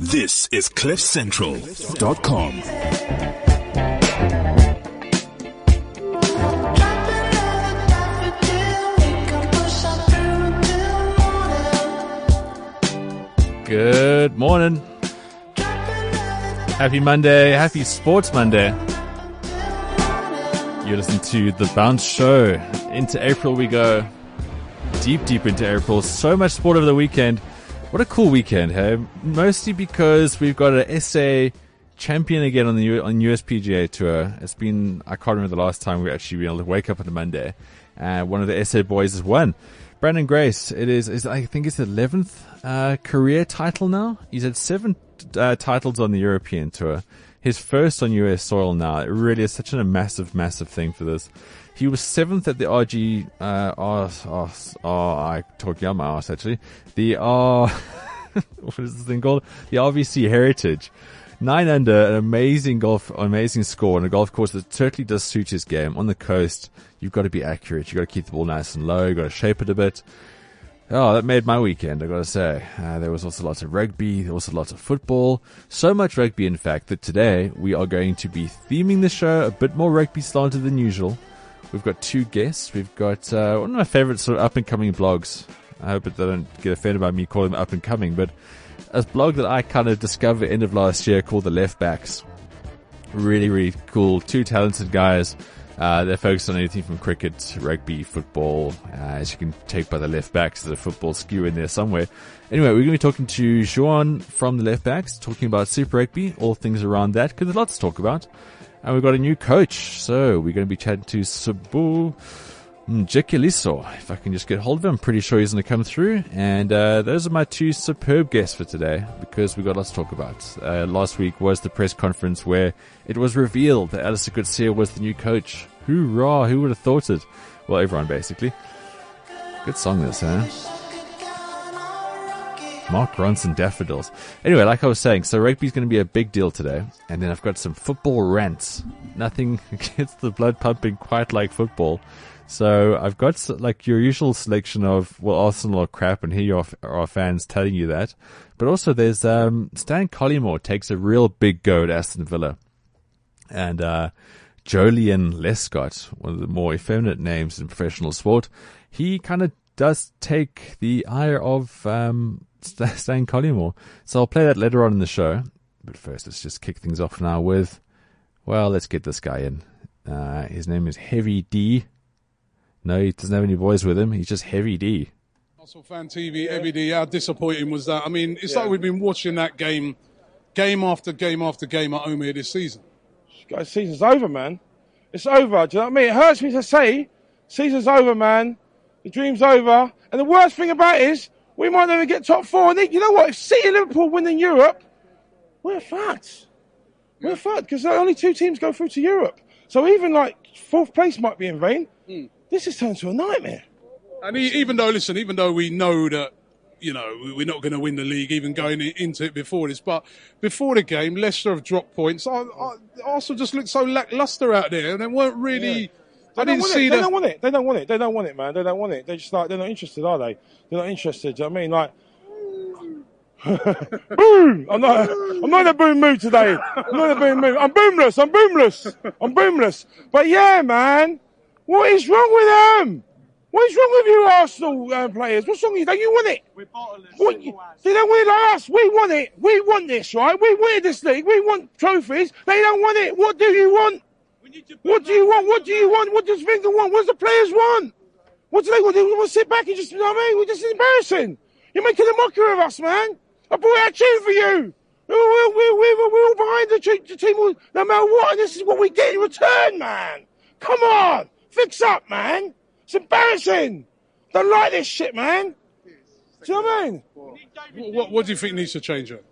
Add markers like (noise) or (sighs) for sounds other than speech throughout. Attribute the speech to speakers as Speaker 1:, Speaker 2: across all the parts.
Speaker 1: This is CliffCentral.com.
Speaker 2: Good morning. Happy Monday. Happy Sports Monday. You listen to The Bounce Show. Into April we go. Deep, deep into April. So much sport over the weekend. What a cool weekend, hey? Mostly because we've got an SA champion again on the U- on USPGA tour. It's been, I can't remember the last time we actually been able to wake up on a Monday. Uh, one of the SA boys has won. Branden Grace, it is, is I think it's the 11th uh, career title now. He's had seven uh, titles on the European tour. His first on US soil now. It really is such a massive, massive thing for this. He was seventh at the RG, uh, I talk out my ass actually. The R, (laughs) what is this thing called? The RBC Heritage. Nine under, an amazing golf, amazing score on a golf course that certainly does suit his game. On the coast, you've got to be accurate. You've got to keep the ball nice and low. You've got to shape it a bit. Oh, that made my weekend, I gotta say. Uh, there was also lots of rugby, there was also lots of football. So much rugby, in fact, that today we are going to be theming the show a bit more rugby slanted than usual. We've got two guests. We've got uh, one of my favorite sort of up and coming blogs. I hope that they don't get offended by me calling them up and coming, but a blog that I kind of discovered end of last year called the Left Backs. Really, really cool. Two talented guys. Uh, they're focused on anything from cricket, rugby, football, uh, as you can take by the left backs, there's a football skew in there somewhere. Anyway, we're going to be talking to Juan from the left backs, talking about Super Rugby, all things around that, because there's lots to talk about. And we've got a new coach, so we're going to be chatting to Sbu Mjikeliso. If I can just get hold of him, I'm pretty sure he's going to come through. And uh, those are my two superb guests for today because we've got lots to talk about. Uh, last week was the press conference where it was revealed that Allister Coetzee was the new coach. Hoorah! Who would have thought it? Well, everyone basically. Good song this, huh? Mark Ronson Daffodils. Anyway, like I was saying, so rugby's going to be a big deal today. And then I've got some football rants. Nothing (laughs) gets the blood pumping quite like football. So I've got like your usual selection of, well, Arsenal are crap and here you are, fans telling you that. But also there's, um, Stan Collymore takes a real big go at Aston Villa. And, uh, Joleon Lescott, one of the more effeminate names in professional sport, he kind of does take the ire of, um, Stan Collymore. So I'll play that later on in the show. But first, let's just kick things off now with, well, let's get this guy in. Uh, his name is Heavy D. No, he doesn't have any boys with him. He's just Heavy D.
Speaker 3: Arsenal fan TV every day. How disappointing was that? I mean, it's yeah. like we've been watching that game, game after game after game at home here this season.
Speaker 4: Guys, season's over, man. It's over. Do you know what I mean? It hurts me to say, season's over, man. The dream's over. And the worst thing about it is, we might never get top four. And you know what? If City and Liverpool win in Europe, we're fucked. We're fucked because only two teams go through to Europe. So even like fourth place might be in vain. Mm. This has turned to a nightmare.
Speaker 3: And even though, listen, even though we know that, you know, we're not going to win the league, even going into it before this, but before the game, Leicester have dropped points. Arsenal just looked so lackluster out there, and they weren't really. Yeah.
Speaker 4: They I didn't see it. They don't want it. They don't want it. They don't want it, man. They don't want it. They just like they're not interested, are they? They're not interested. Do you know I mean? Like, boom! (laughs) I'm not. I'm not in a boom mood today. I'm not in a boom mood. I'm boomless. I'm boomless. I'm boomless. But yeah, man. What is wrong with them? What is wrong with you Arsenal uh, players? What's wrong with you? Don't you want it?
Speaker 5: We're bottlers.
Speaker 4: What, they don't want it like us. We want it. We want this, right? We wanted this league. We want trophies. They don't want it. What do you want? What do you want? What do you want? What does Wenger want? What does the players want? What do they want? They want to sit back and just, you know what I mean? We're just embarrassing. You're making a mockery of us, man. I brought our tune for you. We're, we're, we're, we're all behind the, the team no matter what, and this is what we get in return, man. Come on. Fix up, man. It's embarrassing. Don't like this shit, man. Do you know what I mean?
Speaker 3: What, what, what do you think needs to change it?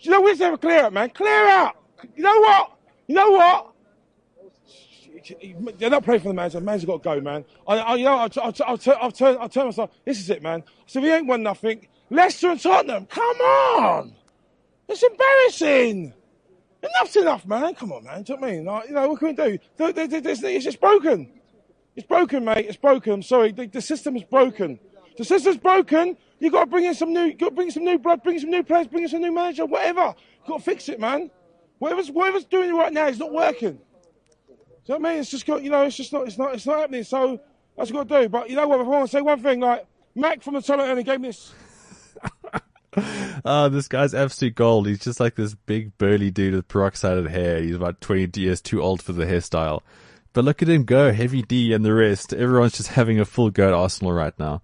Speaker 4: You know, we have to have a clear up, man. Clear out. You know what? You know what? They're not playing for the manager. The manager's got to go, man. I, I you know, I'll, I'll, turn, I'll, turn, I'll turn myself. This is it, man. So we ain't won nothing. Leicester and Tottenham. Come on. It's embarrassing. Enough's enough, man. Come on, man. Do you know what I mean? Like, you know, what can we do? It's just broken. It's broken, mate. It's broken. I'm sorry. The, the system is broken. The system's broken. You got to bring in some new, got to bring some new blood, bring some new players, bring in some new manager, whatever. You Got to fix it, man. Whatever's whatever's doing it right now is not working. What I mean? It's just got, you know, it's just not, it's not, it's not happening. So that's what I've got to do. But you know what? I want to say one thing, like Mac from the toilet only gave me this.
Speaker 2: Oh, (laughs) this guy's absolute gold. He's just like this big burly dude with peroxided hair. He's about 20 years too old for the hairstyle. But look at him go, Heavy D and the rest. Everyone's just having a full go at Arsenal right now.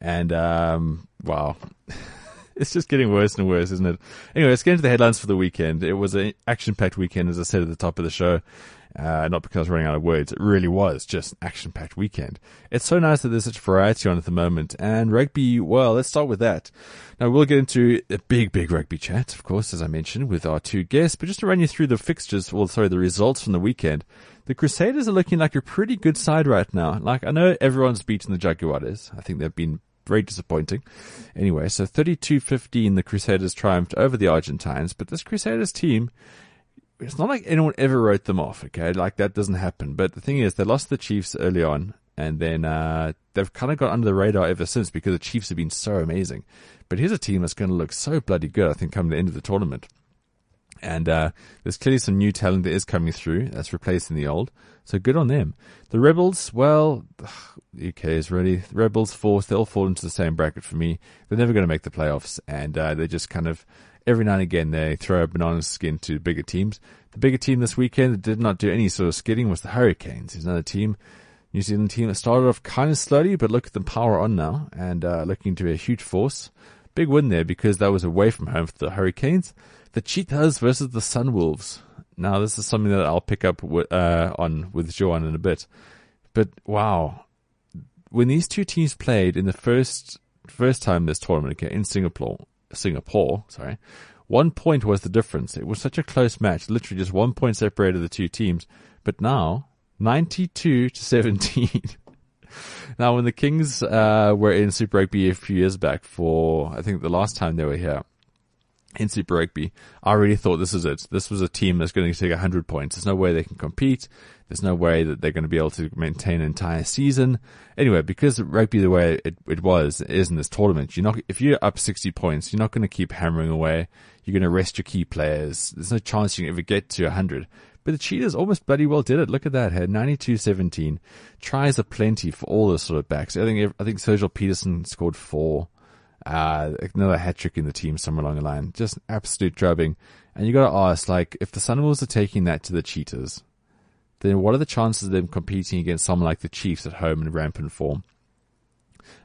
Speaker 2: And, um, wow. (laughs) it's just getting worse and worse, isn't it? Anyway, let's get into the headlines for the weekend. It was an action-packed weekend, as I said at the top of the show. Uh, not because I was running out of words. It really was just an action-packed weekend. It's so nice that there's such variety on at the moment. And rugby, well, let's start with that. Now we'll get into a big, big rugby chat, of course, as I mentioned, with our two guests. But just to run you through the fixtures, well, sorry, the results from the weekend. The Crusaders are looking like a pretty good side right now. Like, I know everyone's beaten the Jaguars. I think they've been very disappointing. Anyway, so 32-15, the Crusaders triumphed over the Argentines, but this Crusaders team, it's not like anyone ever wrote them off, okay? Like that doesn't happen. But the thing is, they lost the Chiefs early on, and then, uh, they've kind of got under the radar ever since because the Chiefs have been so amazing. But here's a team that's going to look so bloody good, I think, come the end of the tournament. And uh, there's clearly some new talent that is coming through that's replacing the old. So good on them. The Rebels, well, the UK is ready. The Rebels, fourth, they'll fall into the same bracket for me. They're never going to make the playoffs, and uh, they just kind of every now and again they throw a banana skin to bigger teams. The bigger team this weekend that did not do any sort of skidding was the Hurricanes. There's another team, New Zealand team that started off kind of slowly, but look at them power on now and uh, looking to be a huge force. Big win there because that was away from home for the Hurricanes. The Cheetahs versus the Sunwolves. Now this is something that I'll pick up uh, on with Joan in a bit. But wow, when these two teams played in the first first time this tournament okay, in Singapore, Singapore, sorry, one point was the difference. It was such a close match, literally just one point separated the two teams. But now, ninety-two to seventeen. (laughs) now, when the Kings uh, were in Super Rugby a few years back, for I think the last time they were here, in Super Rugby, I really thought this is it. This was a team that's going to take 100 points. There's no way they can compete. There's no way that they're going to be able to maintain an entire season. Anyway, because rugby the way it, it was is in this tournament, you're not, if you're up 60 points, you're not going to keep hammering away. You're going to rest your key players. There's no chance you can ever get to 100. But the Cheetahs almost bloody well did it. Look at that. Had 92-17. Tries are plenty for all the sort of backs. I think, I think Sergeal Petersen scored four. Uh, another hat trick in the team somewhere along the line. Just absolute drubbing. And you gotta ask, like, if the Sunwolves are taking that to the Cheetahs, then what are the chances of them competing against someone like the Chiefs at home in rampant form?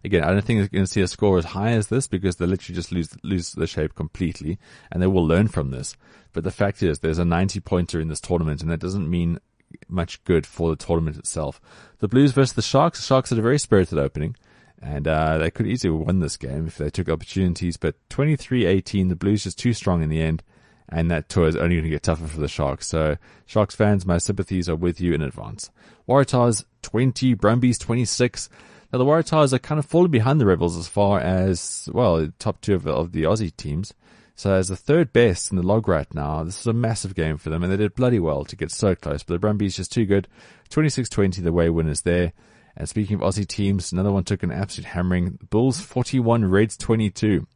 Speaker 2: Again, I don't think they're going to see a score as high as this because they literally just lose lose the shape completely, and they will learn from this. But the fact is, there's a 90 pointer in this tournament, and that doesn't mean much good for the tournament itself. The Blues versus the Sharks. The Sharks had a very spirited opening and uh, they could easily win this game if they took opportunities. But 23-18, the Blues just too strong in the end, and that tour is only going to get tougher for the Sharks. So, Sharks fans, my sympathies are with you in advance. Waratahs 20, Brumbies 26. Now the Waratahs are kind of falling behind the Rebels as far as well, top two of, of the Aussie teams. So as the third best in the log right now, this is a massive game for them, and they did bloody well to get so close. But the Brumbies just too good. 26-20, the way winners there. And speaking of Aussie teams, another one took an absolute hammering. Bulls 41, Reds 22.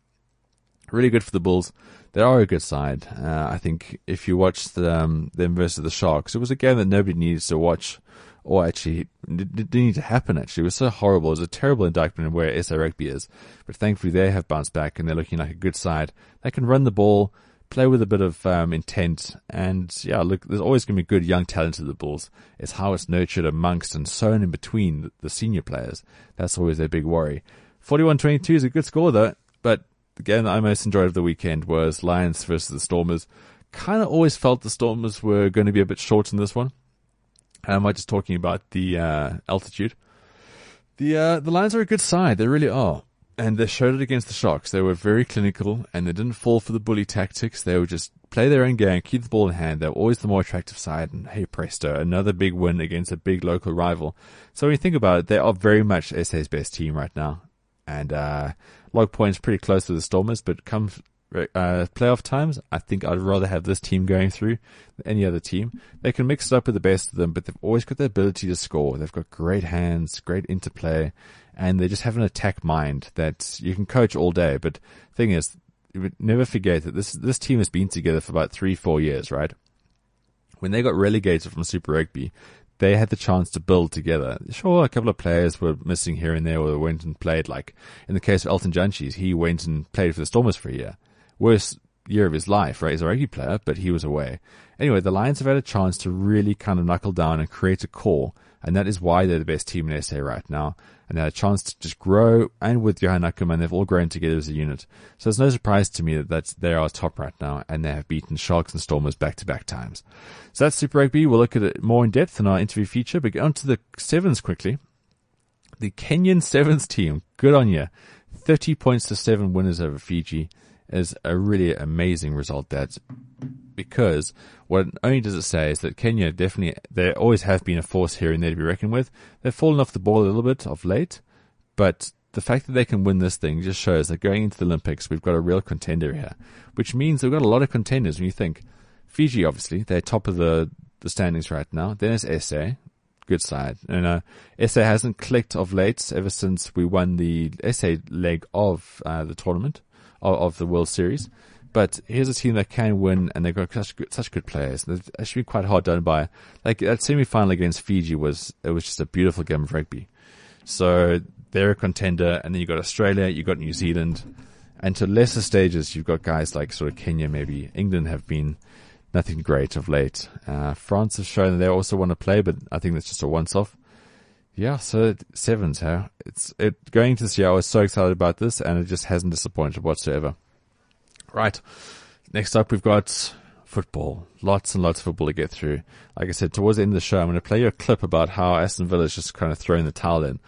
Speaker 2: Really good for the Bulls. They are a good side. Uh, I think if you watch um, them versus the Sharks, it was a game that nobody needs to watch or actually didn't need to happen actually. It was so horrible. It was a terrible indictment of where SA Rugby is. But thankfully they have bounced back and they're looking like a good side. They can run the ball, play with a bit of um, intent, and yeah, look, there's always going to be good young talent at the Bulls. It's how it's nurtured amongst and sown in between the, the senior players. That's always their big worry. 41-22 is a good score though, but the game that I most enjoyed of the weekend was Lions versus the Stormers. Kind of always felt the Stormers were going to be a bit short in this one. Am I just talking about the uh, altitude? The uh, the Lions are a good side. They really are and they showed it against the Sharks. They were very clinical and they didn't fall for the bully tactics. They would just play their own game, keep the ball in hand. They were always the more attractive side. And hey presto, another big win against a big local rival. So when you think about it, they are very much SA's best team right now. And, uh, log points pretty close to the Stormers, but come uh, playoff times, I think I'd rather have this team going through than any other team. They can mix it up with the best of them, but they've always got the ability to score. They've got great hands, great interplay, and they just have an attack mind that you can coach all day. But thing is, never forget that this this team has been together for about three, four years, right? When they got relegated from Super Rugby, they had the chance to build together. Sure, a couple of players were missing here and there or went and played. Like in the case of Elton Jantjies, he went and played for the Stormers for a year. Worst year of his life, right? He's a rugby player, but he was away. Anyway, the Lions have had a chance to really kind of knuckle down and create a core, and that is why they're the best team in SA right now. And they had a chance to just grow, and with Johan Ackermann, they've all grown together as a unit. So it's no surprise to me that that's, they are top right now, and they have beaten Sharks and Stormers back to back times. So that's Super Rugby. We'll look at it more in depth in our interview feature, but on to the sevens quickly. The Kenyan sevens team, good on you. 30 points to seven winners over Fiji is a really amazing result. That because what only does it say is that Kenya definitely they always have been a force here and there to be reckoned with. They've fallen off the ball a little bit of late, but the fact that they can win this thing just shows that going into the Olympics we've got a real contender here, which means we've got a lot of contenders. When you think Fiji, obviously they're top of the the standings right now. Then it's SA, good side. And uh, SA hasn't clicked of late ever since we won the SA leg of uh, the tournament of, of, the World Series. But here's a team that can win, and they've got such good, such good players. They've actually been quite hard done by. Like that semi final against Fiji was it was just a beautiful game of rugby. So they're a contender, and then you've got Australia, you've got New Zealand, and to lesser stages you've got guys like sort of Kenya, maybe England have been nothing great of late. Uh, France have shown that they also want to play, but I think that's just a once off. Yeah, so sevens, huh? It's it going to year. I was so excited about this, and it just hasn't disappointed whatsoever. Right, next up we've got football. Lots and lots of football to get through. Like I said, towards the end of the show, I'm going to play you a clip about how Aston Villa is just kind of throwing the towel in,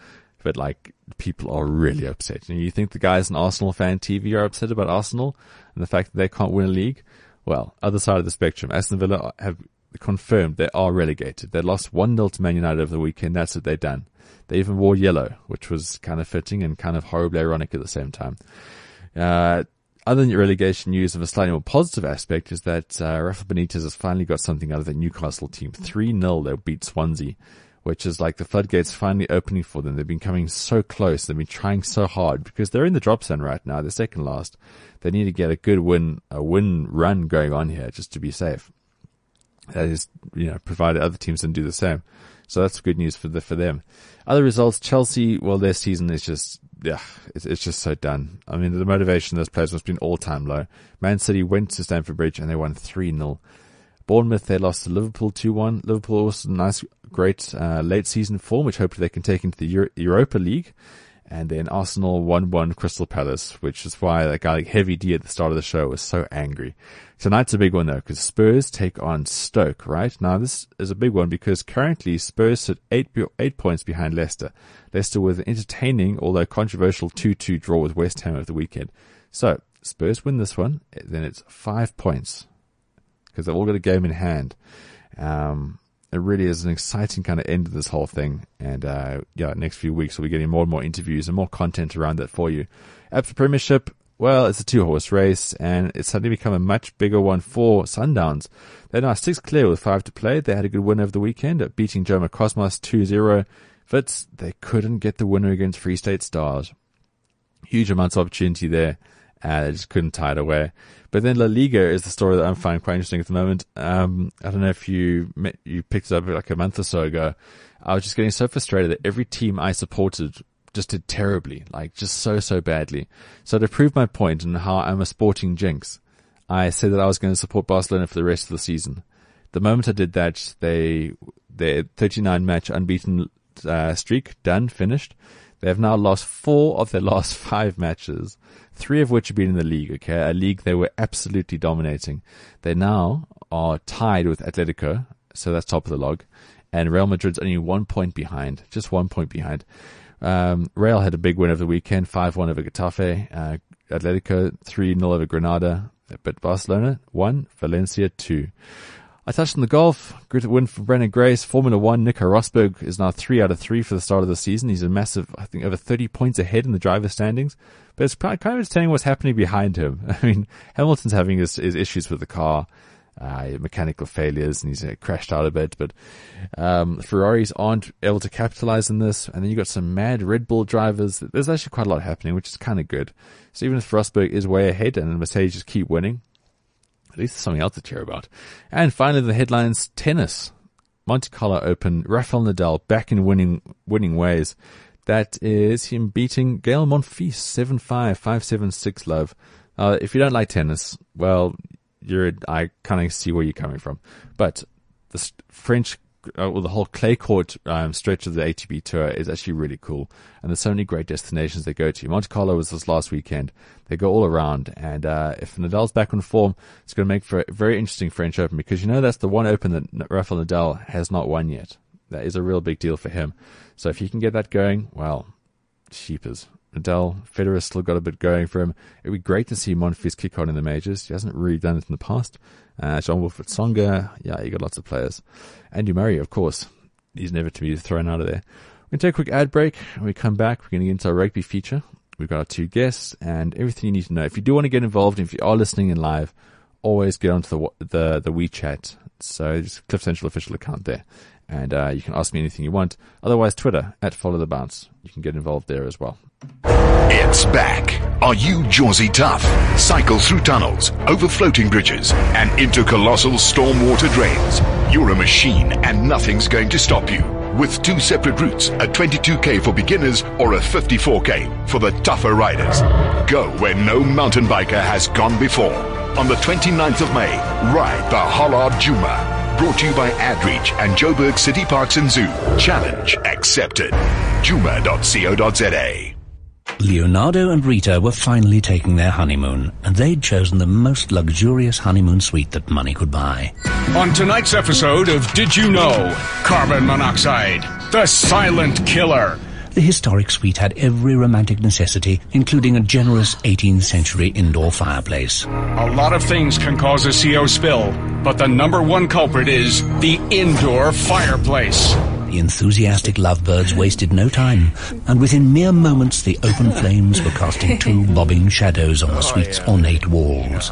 Speaker 2: but like people are really upset. And you think the guys in Arsenal fan TV are upset about Arsenal and the fact that they can't win a league? Well, other side of the spectrum, Aston Villa have confirmed they are relegated. They lost 1-0 to Man United over the weekend. That's what they've done. They even wore yellow, which was kind of fitting and kind of horribly ironic at the same time. Uh, other than relegation news of a slightly more positive aspect is that uh, Rafa Benitez has finally got something out of the Newcastle team. 3-0 they beat Swansea, which is like the floodgates finally opening for them. They've been coming so close. They've been trying so hard because they're in the drop zone right now. They're second last. They need to get a good win, a win run going on here just to be safe that is, you know, provided other teams didn't do the same. So that's good news for the, for them. Other results, Chelsea, well, their season is just, yeah, it's, it's just so done. I mean, the motivation of those players must be all time low. Man City went to Stamford Bridge and they won 3-0. Bournemouth, they lost to Liverpool 2-1. Liverpool also a nice, great, uh, late season form, which hopefully they can take into the Euro- Europa League. And then Arsenal 1-1 Crystal Palace, which is why that guy like Heavy D at the start of the show was so angry. Tonight's a big one though, because Spurs take on Stoke, right? Now this is a big one because currently Spurs sit eight, eight points behind Leicester. Leicester with an entertaining, although controversial 2-2 draw with West Ham over the weekend. So, Spurs win this one, then it's five points. Because they've all got a game in hand. Um, it really is an exciting kind of end to this whole thing. And, uh, yeah, next few weeks we'll be getting more and more interviews and more content around that for you. After Premiership, well, it's a two horse race and it's suddenly become a much bigger one for Sundowns. They're now six clear with five to play. They had a good win over the weekend at beating Jomo Cosmos 2-0. But they couldn't get the winner against Free State Stars. Huge amounts of opportunity there. Uh, they just couldn't tie it away. But then La Liga is the story that I'm finding quite interesting at the moment. Um, I don't know if you met, you picked it up like a month or so ago. I was just getting so frustrated that every team I supported just did terribly, like just so, so badly. So to prove my point and how I'm a sporting jinx, I said that I was going to support Barcelona for the rest of the season. The moment I did that, they, their 39 match unbeaten uh, streak done, finished. They have now lost four of their last (laughs) five matches, three of which have been in the league, okay? A league they were absolutely dominating. They now are tied with Atletico, so that's top of the log, and Real Madrid's only one point behind, just one point behind. Um, Real had a big win over the weekend, 5-1 over Getafe. Uh, Atletico 3-0 over Granada. But Barcelona 1, Valencia 2. I touched on the golf. Good win for Branden Grace. Formula One, Nico Rosberg is now three out of three for the start of the season. He's a massive, I think, over 30 points ahead in the driver standings. but it's kind of entertaining what's happening behind him. (laughs) I mean, Hamilton's having his, his issues with the car, uh, mechanical failures, and he's uh, crashed out a bit, but um, Ferraris aren't able to capitalize on this. And then you've got some mad Red Bull drivers. There's actually quite a lot happening, which is kind of good. So even if Rosberg is way ahead and Mercedes just keep winning, at least there's something else to cheer about. And finally, the headlines: tennis, Monte Carlo Open, Rafael Nadal back in winning winning ways. That is him beating Gael Monfils 7-5, 5-7, love. Uh, if you don't like tennis, well, you're, I kind of see where you're coming from. But the French, uh, well, the whole clay court um, stretch of the ATP tour is actually really cool. And there's so many great destinations they go to. Monte Carlo was this last weekend. They go all around. And, uh, if Nadal's back on form, it's going to make for a very interesting French Open because you know that's the one Open that Rafael Nadal has not won yet. That is a real big deal for him. So if he can get that going, well, sheepers. Nadal, Federer still got a bit going for him. It'd be great to see Monfils kick on in the majors. He hasn't really done it in the past. Uh, Jean-Wilfried Tsonga, yeah, you got lots of players. Andy Murray, of course, he's never to be thrown out of there. We're going to take a quick ad break. When we come back, we're going to get into our rugby feature. We've got our two guests and everything you need to know. If you do want to get involved, if you are listening in live, always get onto the the, the WeChat. So just Cliff Central official account there and uh, you can ask me anything you want. Otherwise, Twitter at Follow the Bounce. You can get involved there as well.
Speaker 1: It's back. Are you Jawsy tough? Cycle through tunnels, over floating bridges, and into colossal stormwater drains. You're a machine, and nothing's going to stop you. With two separate routes, a 22k for beginners or a 54k for the tougher riders. Go where no mountain biker has gone before. On the 29th of May, ride the Hollard Juma Brought to you by AdReach and Joburg City Parks and Zoo. Challenge accepted. Djuma.co.za.
Speaker 5: Leonardo and Rita were finally taking their honeymoon, and they'd chosen the most luxurious honeymoon suite that money could buy.
Speaker 6: On tonight's episode of Did You Know? Carbon monoxide, the silent killer.
Speaker 5: The historic suite had every romantic necessity, including a generous 18th century indoor fireplace.
Speaker 6: A lot of things can cause a CO spill, but the number one culprit is the indoor fireplace.
Speaker 5: The enthusiastic lovebirds wasted no time, and within mere moments the open (laughs) flames were casting two (laughs) bobbing shadows on the oh, suite's ornate walls.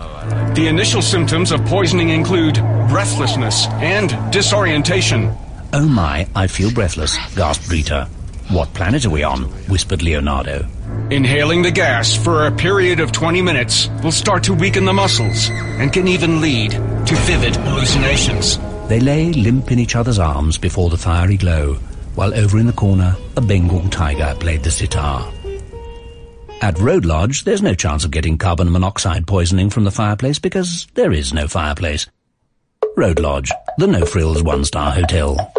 Speaker 6: The initial symptoms of poisoning include breathlessness and disorientation.
Speaker 5: Oh my, I feel breathless, gasped Rita. What planet are we on? whispered Leonardo.
Speaker 6: Inhaling the gas for a period of 20 minutes will start to weaken the muscles and can even lead to vivid hallucinations.
Speaker 5: They lay limp in each other's arms before the fiery glow, while over in the corner, a Bengal tiger played the sitar. At Road Lodge, there's no chance of getting carbon monoxide poisoning from the fireplace because there is no fireplace. Road Lodge, the no-frills one-star hotel.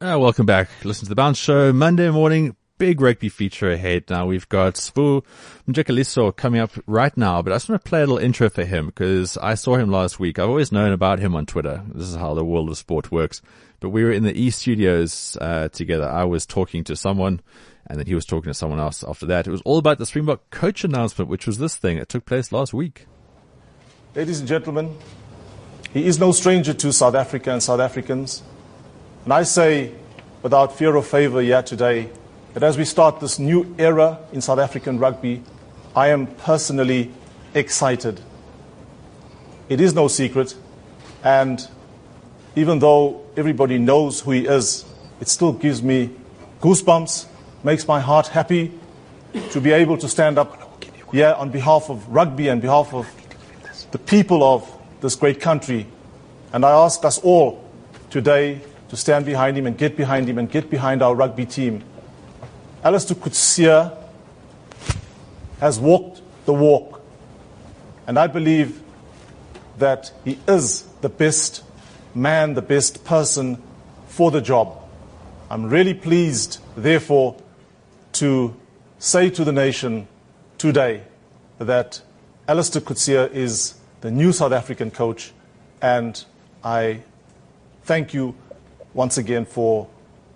Speaker 2: Uh, welcome back. Listen to the Bounce Show Monday morning. Big rugby feature ahead. Now we've got Sbu Mjikeliso coming up right now, but I just want to play a little intro for him because I saw him last week. I've always known about him on Twitter. This is how the world of sport works. But we were in the E studios, uh, together. I was talking to someone and then he was talking to someone else after that. It was all about the Springbok coach announcement, which was this thing that took place last week.
Speaker 7: Ladies and gentlemen, he is no stranger to South Africa and South Africans. And I say, without fear or favor yet today, that as we start this new era in South African rugby, I am personally excited. It is no secret, and even though everybody knows who he is, it still gives me goosebumps, makes my heart happy to be able to stand up here on behalf of rugby and behalf of the people of this great country. And I ask us all today to stand behind him and get behind him and get behind our rugby team. Allister Coetzee has walked the walk, and I believe that he is the best man, the best person for the job. I'm really pleased, therefore, to say to the nation today that Allister Coetzee is the new South African coach, and I thank you once again for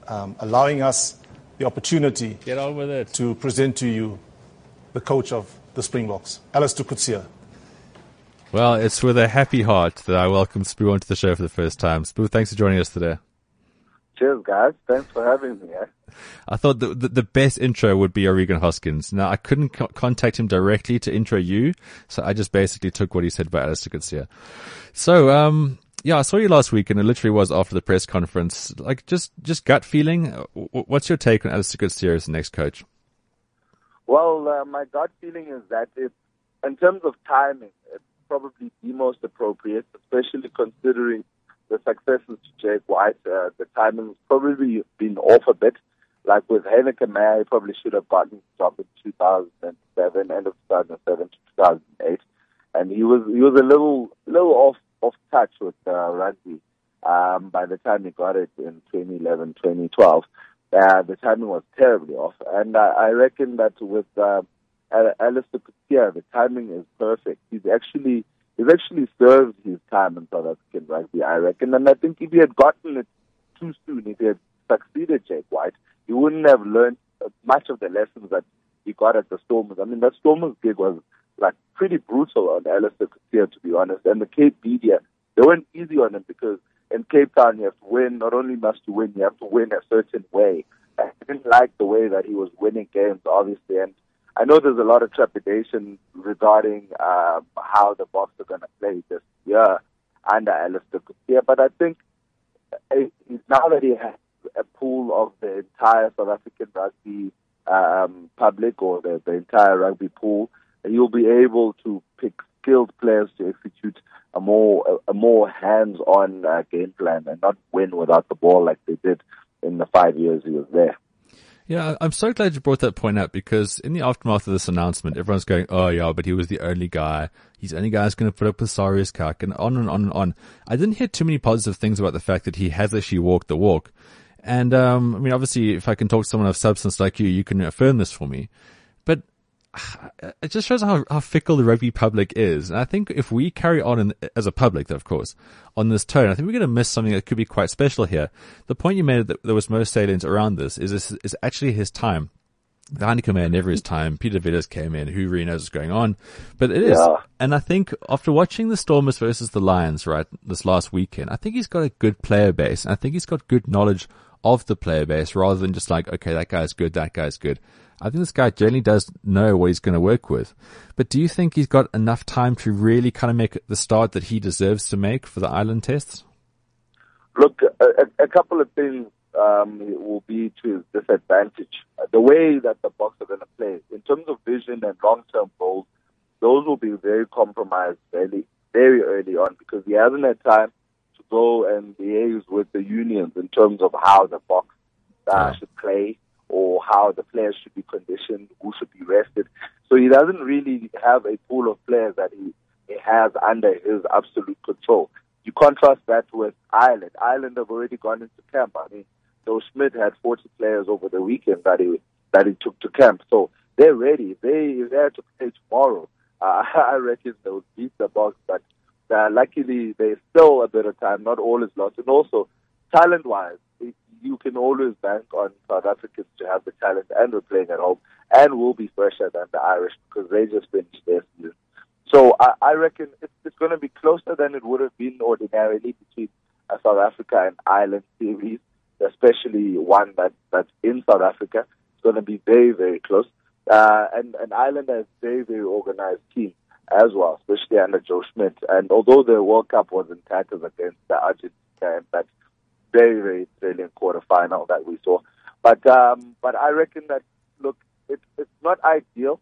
Speaker 7: um, allowing us the opportunity
Speaker 2: Get on with it.
Speaker 7: to present to you the coach of the Springboks, Allister Coetzee.
Speaker 2: Well, it's with a happy heart that I welcome Sbu onto the show for the first time. Sbu, thanks for joining us today.
Speaker 8: Cheers, guys. Thanks for having me. Eh?
Speaker 2: I thought the, the, the best intro would be Oregan Hoskins. Now, I couldn't co- contact him directly to intro you, so I just basically took what he said about Allister Coetzee. So, um, yeah, I saw you last week, and it literally was after the press conference. Like, just just gut feeling. What's your take on Allister Coetzee as the next coach?
Speaker 8: Well, uh, my gut feeling is that it, in terms of timing, it's probably the most appropriate, especially considering the successes to Jake White. Uh, the timing's probably been off a bit. Like with Heyneke Meyer, he probably should have gotten the job in 2007, end of 2007 to 2008, and he was he was a little little off off touch with uh, rugby um, by the time he got it in 2011, 2012. Uh, the timing was terribly off, and uh, I reckon that with uh, Coetzee, the timing is perfect. He's actually he's actually served his time in South African rugby, I reckon, and I think if he had gotten it too soon, if he had succeeded Jake White, he wouldn't have learned much of the lessons that he got at the Stormers. I mean, the Stormers gig was like pretty brutal on Allister Coetzee, to be honest, and the Cape media they went easy on him because in Cape Town, you have to win. Not only must you win, you have to win a certain way. I didn't like the way that he was winning games, obviously, and I know there's a lot of trepidation regarding uh, how the Boks are going to play this year under Allister Coetzee, but I think uh, now that he has a pool of the entire South African rugby um, public or the, the entire rugby pool, he'll be able to pick skilled players to execute a more a, more hands-on uh, game plan and not win without the ball like they did in the five years he was there.
Speaker 2: Yeah, I'm so glad you brought that point up because in the aftermath of this announcement, everyone's going, "Oh yeah, but he was the only guy. He's the only guy who's going to put up with Sarius Kak," and on and on and on. I didn't hear too many positive things about the fact that he has actually walked the walk. And um, I mean, obviously, if I can talk to someone of substance like you, you can affirm this for me (sighs) it just shows how, how fickle the rugby public is. And I think if we carry on in, as a public, of course, on this tone, I think we're going to miss something that could be quite special here. The point you made that there was most salient around this is this is actually his time. The Heyneke Meyer never his time. Peter Villiers came in. Who really knows what's going on? But it is. Yeah. And I think after watching the Stormers versus the Lions, right, this last weekend, I think he's got a good player base. And I think he's got good knowledge of the player base rather than just like, okay, that guy's good, that guy's good. I think this guy generally does know what he's going to work with. But do you think he's got enough time to really kind of make the start that he deserves to make for the Ireland tests?
Speaker 8: Look, a, a couple of things um, will be to his disadvantage. The way that the Boks are going to play, in terms of vision and long-term goals, those will be very compromised very, very early on because he hasn't had time to go and liaise with the unions in terms of how the Boks uh, should play or how the players should be conditioned, who should be rested. So he doesn't really have a pool of players that he, he has under his absolute control. You contrast that with Ireland. Ireland have already gone into camp. I mean, Joe Schmidt had 40 players over the weekend that he that he took to camp. So they're ready. They they're to play tomorrow. (laughs) Uh, I reckon they will beat the Boks, but uh, luckily there's still a bit of time. Not all is lost, and also talent-wise, you can always bank on South Africans to have the talent and we're playing at home and will be fresher than the Irish because they just finished their season. So I, I reckon it's, it's going to be closer than it would have been ordinarily between uh, South Africa and Ireland series, especially one that, that's in South Africa. It's going to be very, very close. Uh, and, and Ireland has a very, very organized team as well, especially under Joe Schmidt. And although the World Cup was in tatters against the Argentina that very, very brilliant quarterfinal that we saw. But um, but I reckon that look, it, it's not ideal,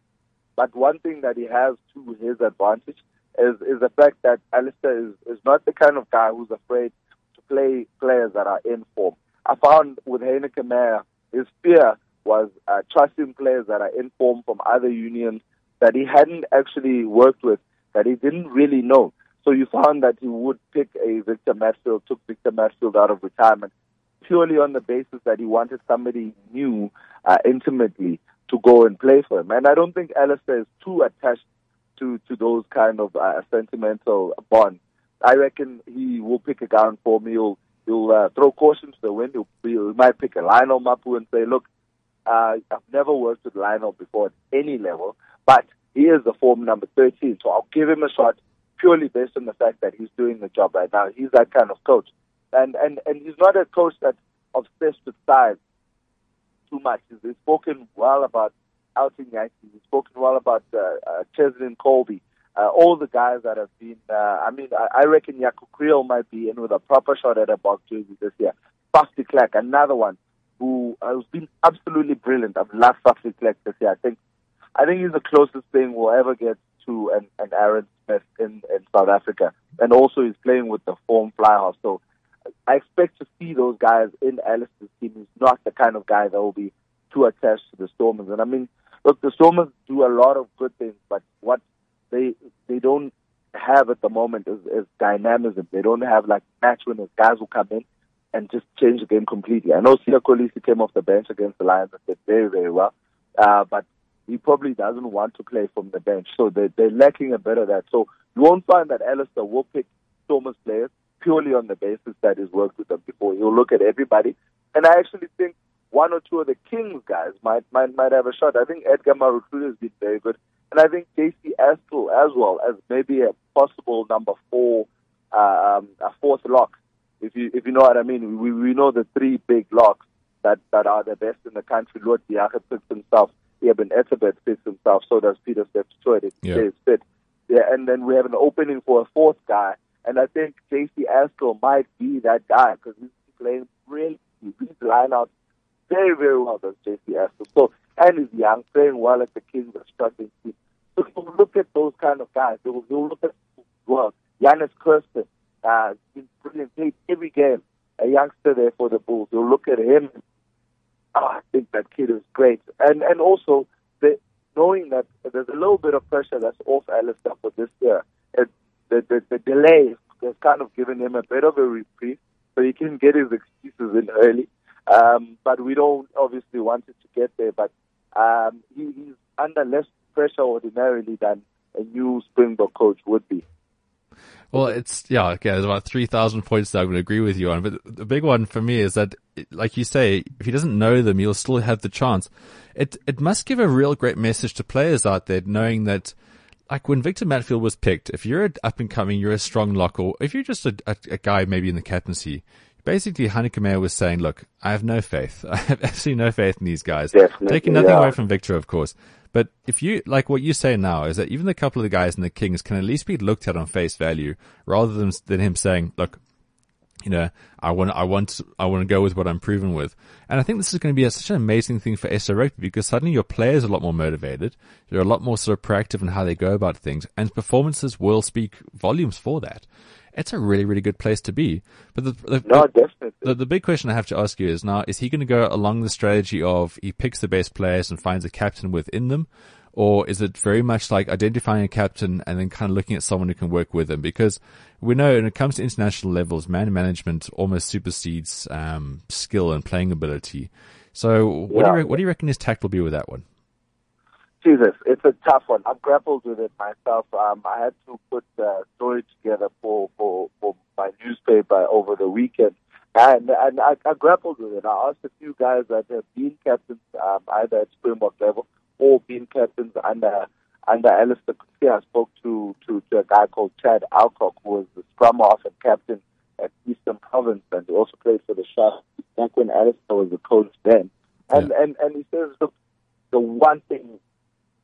Speaker 8: but one thing that he has to his advantage is is the fact that Allister is, is not the kind of guy who's afraid to play players that are in form. I found with Heyneke Meyer, his fear was uh, trusting players that are in form from other unions that he hadn't actually worked with, that he didn't really know. So you found that he would pick a Victor Matfield, took Victor Matfield out of retirement purely on the basis that he wanted somebody new uh, intimately to go and play for him. And I don't think Allister is too attached to, to those kind of uh, sentimental bonds. I reckon he will pick a guy for me. He'll, he'll uh, throw caution to the wind. He'll, he might pick a Lionel Mapoe and say, look, uh, I've never worked with Lionel before at any level, but he is the form number 13, so I'll give him a shot purely based on the fact that he's doing the job right now. He's that kind of coach, and and and he's not a coach that obsessed with size too much. He's spoken well about Elton Jantjies. He's spoken well about uh, uh, Cheslin Kolbe. Uh, all the guys that have been, uh, I mean, I, I reckon Jaco Kriel might be in with a proper shot at a Boks jersey this year. Faf de Klerk, another one who has been absolutely brilliant. I've loved Faf de Klerk this year. I think, I think he's the closest thing we'll ever get to an, an Aaron In, in South Africa. And also he's playing with the form flyhalf. So I expect to see those guys in Allister's team. He's not the kind of guy that will be too attached to the Stormers. And I mean, look, the Stormers do a lot of good things, but what they they don't have at the moment is, is dynamism. They don't have like match winners, guys who come in and just change the game completely. I know Siya Kolisi came off the bench against the Lions and did very, very well, uh, but he probably doesn't want to play from the bench. So they, they're lacking a bit of that. So you won't find that Allister will pick Stormers players purely on the basis that he's worked with them before. He'll look at everybody. And I actually think one or two of the Kings guys might might might have a shot. I think Edgar Marutlulle has been very good. And I think JC Astle as well as maybe a possible number four, uh, um, a fourth lock, if you if you know what I mean. We we know the three big locks that that are the best in the country. Lood de Jager fits himself. Eben Etzebeth fits himself. So does Peter. It
Speaker 2: Yeah.
Speaker 8: stays fit. Yeah, and then we have an opening for a fourth guy. And I think JC Astle might be that guy because he's playing really, he's line out very, very well, does JC Astle. So, and he's young, playing well at the Kings, a struggling team. So you'll look at those kind of guys. You'll, you'll look at, well, Jannes Kirsten, uh, he's brilliant, played every game, a youngster there for the Bulls. You'll look at him, oh, I think that kid is great. And, and also, the, knowing that there's a little bit of pressure that's off Allister for this year. It, the, the, the delay has kind of given him a bit of a reprieve, so he can get his excuses in early. Um, but we don't obviously want it to get there. But um, he, he's under less pressure ordinarily than a new Springbok coach would be.
Speaker 2: Well, it's yeah, okay. There's about three thousand points that I'm going to agree with you on, but the big one for me is that, like you say, if he doesn't know them, you'll still have the chance. It it must give a real great message to players out there, knowing that, like when Victor Matfield was picked, if you're an up and coming, you're a strong lock, or if you're just a, a, a guy maybe in the captaincy, basically Heyneke Meyer was saying, "Look, I have no faith. (laughs) I have absolutely no faith in these guys."
Speaker 8: Definitely,
Speaker 2: Taking nothing
Speaker 8: yeah.
Speaker 2: away from Victor, of course. But if you, like what you say now, is that even a couple of the guys in the Kings can at least be looked at on face value rather than, than him saying, look, you know, I want, I want, I want to go with what I'm proven with. And I think this is going to be a, such an amazing thing for SA Rugby because suddenly your players are a lot more motivated. They're a lot more sort of proactive in how they go about things and performances will speak volumes for that. It's a really, really good place to be. But the, the,
Speaker 8: No, definitely.
Speaker 2: the, the big question I have to ask you is now, is he going to go along the strategy of he picks the best players and finds a captain within them? Or is it very much like identifying a captain and then kind of looking at someone who can work with them? Because we know when it comes to international levels, man management almost supersedes um, skill and playing ability. So what, do you re- what do you reckon his tact will be with that one?
Speaker 8: Jesus, it's a tough one. I've grappled with it myself. Um, I had to put a story together for, for, for my newspaper over the weekend. And, and I, I grappled with it. I asked a few guys that have been captains, um, either at Springbok level or been captains under, under Allister Coetzee. I spoke to, to, to a guy called Chad Alcock, who was the scrum half and captain at Eastern Province, and he also played for the Sharks back when Allister was the coach then. And, and, and he says, look, the one thing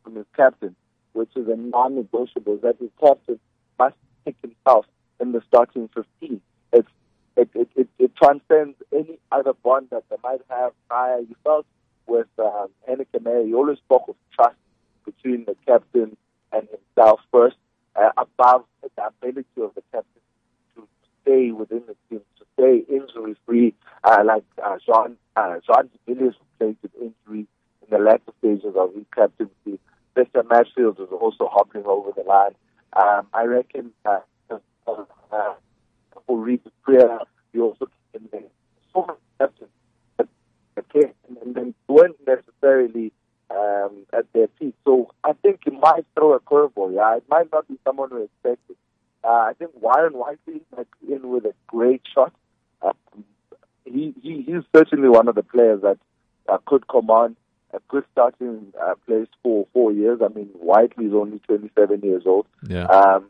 Speaker 8: from his captain, which is a non-negotiable, that his captain must pick himself in the starting 15. It's, it, it, it, it transcends any other bond that they might have prior. You felt with um, Heyneke he always spoke of trust between the captain and himself first, uh, above the ability of the captain to stay within the team, to stay injury-free, uh, like uh, Jean, uh, Jean Villiers, who played with in the latter stages of his captaincy. Mr. Matfield was also hopping over the line. Um, I reckon uh, uh, uh, Fourie du Preez, you also in there. So many captains came and then weren't necessarily um, at their peak. So I think he might throw a curveball. Yeah, it might not be someone who expected. Uh, I think Warren Whiteley be in with a great shot. Um, he, he he's certainly one of the players that uh, could command a good starting uh, place for four years. I mean, Whiteley is only 27 years old.
Speaker 2: Yeah.
Speaker 8: Um,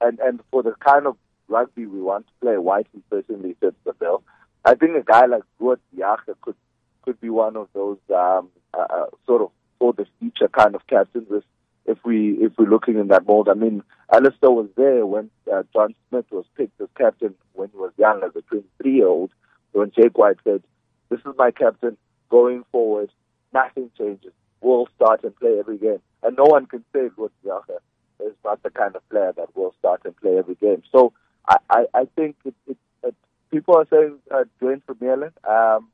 Speaker 8: and, and for the kind of rugby we want to play, Whiteley certainly fits the bill. I think a guy like Ruud Diaga could could be one of those um, uh, uh, sort of for the future kind of captains if, if we if we're looking in that mold. I mean, Allister was there when uh, John Smit was picked as captain when he was young as a 23 year old. When Jake White said, "This is my captain going forward. Nothing changes. We'll start and play every game." And no one can say Ruud Diaga is not the kind of player that will start and play every game. So I, I, I think it, it, it, people are saying uh, Duane Vermeulen, um,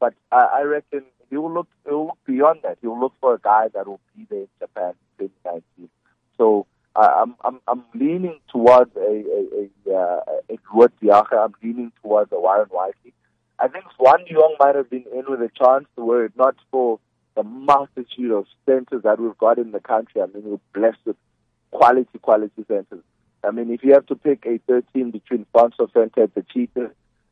Speaker 8: but I, I reckon he will look he will look beyond that. He will look for a guy that will be there in Japan in 2019. So uh, I'm I'm I'm leaning towards a a a, uh, a Ruud Diaga. I'm leaning towards a Warren Whiteley. I think Swan Young might have been in with a chance to were it not for the multitude of centers that we've got in the country. I mean, we're blessed with quality, quality centers. I mean, if you have to pick a 13 between Francois Venter at the Cheetahs,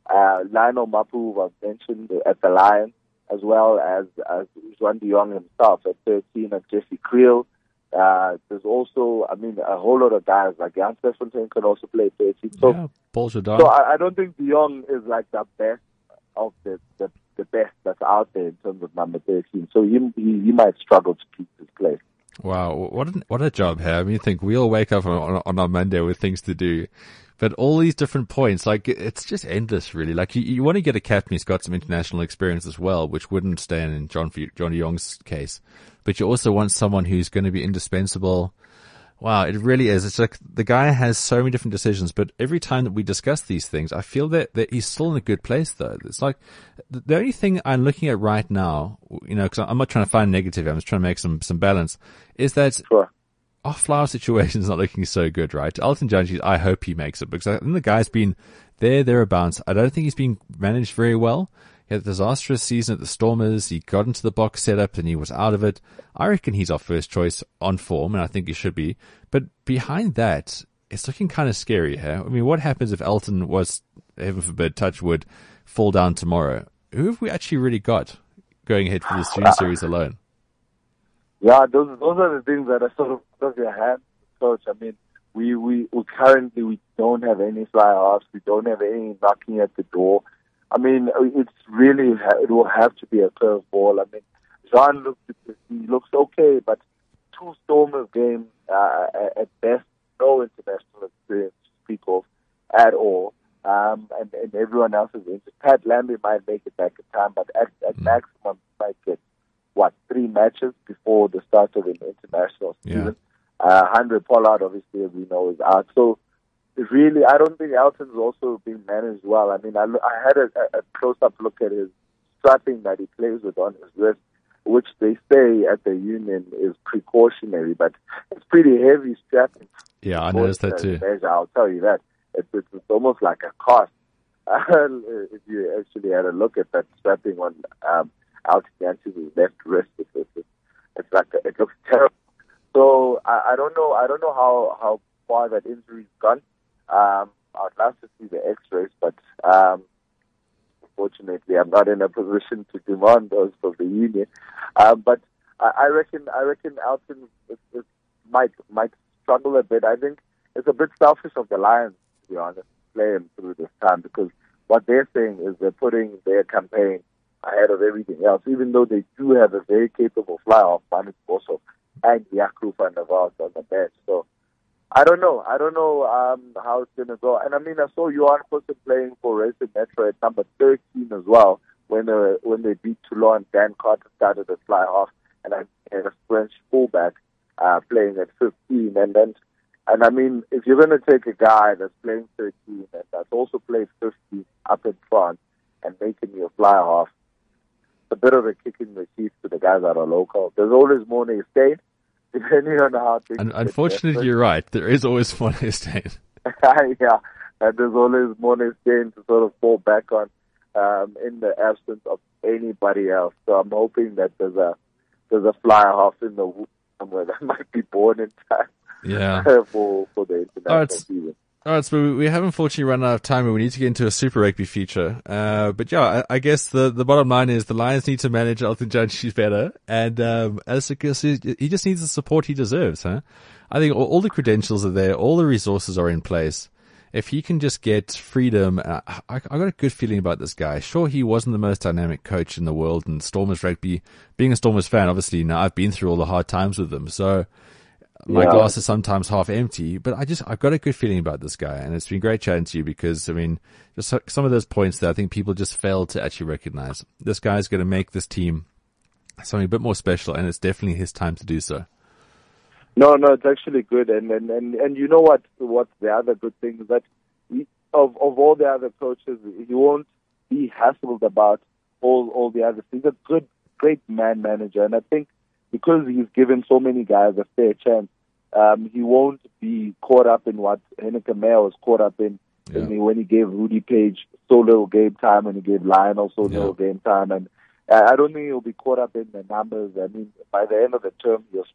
Speaker 8: uh, Lionel Mapoe, who I've mentioned at the Lions, as well as, as Juan de Jongh himself at 13, and Jesse Kriel. Uh, there's also, I mean, a whole lot of guys like Jan Serfontein can also play 13. So,
Speaker 2: yeah, Paul
Speaker 8: so I, I don't think De Jongh is like the best of the, the the best that's out there in terms of number 13. So he, he, he might struggle to keep his place.
Speaker 2: Wow, what a, what a job, here. I mean, you think we all wake up on, on, on Monday with things to do, but all these different points, like it's just endless, really. Like you, you want to get a captain who's got some international experience as well, which wouldn't stand in John Johnny Young's case, but you also want someone who's going to be indispensable Wow, it really is. It's like the guy has so many different decisions, but every time that we discuss these things, I feel that, that he's still in a good place though. It's like the only thing I'm looking at right now, you know, cause I'm not trying to find negative, I'm just trying to make some, some balance, is that
Speaker 8: Sure.
Speaker 2: our flyhalf situation is not looking so good, right? Elton Jantjies, I hope he makes it because I think the guy's been there, thereabouts. I don't think he's been managed very well. Had a disastrous season at the Stormers. He got into the Boks setup and he was out of it. I reckon he's our first choice on form, and I think he should be. But behind that, it's looking kind of scary here. I mean, what happens if Elton was, heaven forbid, touch wood, fall down tomorrow? Who have we actually really got going ahead for the June series alone?
Speaker 8: Yeah, those those are the things that are sort of above your hand, coach. I mean, we, we we currently we don't have any fly offs. We don't have any knocking at the door. I mean, it's really it will have to be a curveball. I mean, Jean looks he looks okay, but two Stormers games uh, at best, no international experience to speak of at all. Um, and, and everyone else is injured. Pat Lambie might make it back in time, but at, at
Speaker 2: Mm.
Speaker 8: maximum might get what three matches before the start of an international
Speaker 2: Yeah.
Speaker 8: season. Uh, Handré Pollard, obviously, as we know, is out. So really, I don't think Elton's also being managed well. I mean, I, I had a, a close-up look at his strapping that he plays with on his wrist, which they say at the union is precautionary, but it's pretty heavy strapping.
Speaker 2: Yeah, I noticed that too.
Speaker 8: Measure, I'll tell you that. It's, it's, it's almost like a cost. (laughs) if you actually had a look at that strapping on um, Elton Jantjies's left wrist, it's, it's, it's like a, it looks (laughs) terrible. So I, I don't know. I don't know how how far that injury's gone. Um, I'd love to see the X-rays, but um, unfortunately, I'm not in a (laughs) position to demand those from the union. Um, but I, I reckon I reckon Elton is, is, might might struggle a bit. I think it's a bit selfish of the Lions, to be honest, to play him through this time because what they're saying is they're putting their campaign ahead of everything else, even though they do have a very capable flyhalf, Marnitz Boshoff, and Jaco van der Walt on the bench. So I don't know. I don't know um, how it's going to go. And I mean, I saw you Johan Goosen playing for Racing Metro at number 13 as well when they, when they beat Toulon. Dan Carter started at fly half, and I had a French fullback uh, playing at 15. And then, and I mean, if you're going to take a guy that's playing 13 and that's also played 15 up in front and making you a fly half, a bit of a kick in the teeth to the guys that are local. There's always Morné Steyn, (laughs) depending on how things. Get
Speaker 2: unfortunately, you're right. There is always (laughs) one estate. (laughs)
Speaker 8: yeah, and there's always Morné Steyn to sort of fall back on um, in the absence of anybody else. So I'm hoping that there's a there's a fly half in the somewhere that might be born in time
Speaker 2: Yeah.
Speaker 8: for for the international
Speaker 2: it's-
Speaker 8: season.
Speaker 2: All right, so we, have unfortunately run out of time and we need to get into a Super Rugby feature. Uh, but yeah, I, I guess the, the bottom line is the Lions need to manage Elton Jantjies better. And, um, as he just needs the support he deserves, huh? I think all, all the credentials are there, all the resources are in place. if he can just get freedom, uh, I, I got a good feeling about this guy. Sure, he wasn't the most dynamic coach in the world, and Stormers rugby. Being a Stormers fan, obviously, know, I've been through all the hard times with them, so my
Speaker 8: Yeah.
Speaker 2: glass is sometimes half empty. But I just I've got a good feeling about this guy, and it's been great chatting to you because I mean, just some of those points that I think people just fail to actually recognize. This guy's going to make this team something a bit more special, and it's definitely his time to do so.
Speaker 8: No, no, it's actually good, and and and, and you know what? What the other good thing is that he, of of all the other coaches, he won't be hassled about all all the others. He's a good, great man manager, and I think because he's given so many guys a fair chance, um, he won't be caught up in what Heyneke Meyer was caught up in
Speaker 2: Yeah.
Speaker 8: when, he, when he gave Rudy Paige so little game time and he gave Lionel so
Speaker 2: Yeah.
Speaker 8: little game time, and I don't think he'll be caught up in the numbers. I mean, by the end of the term, was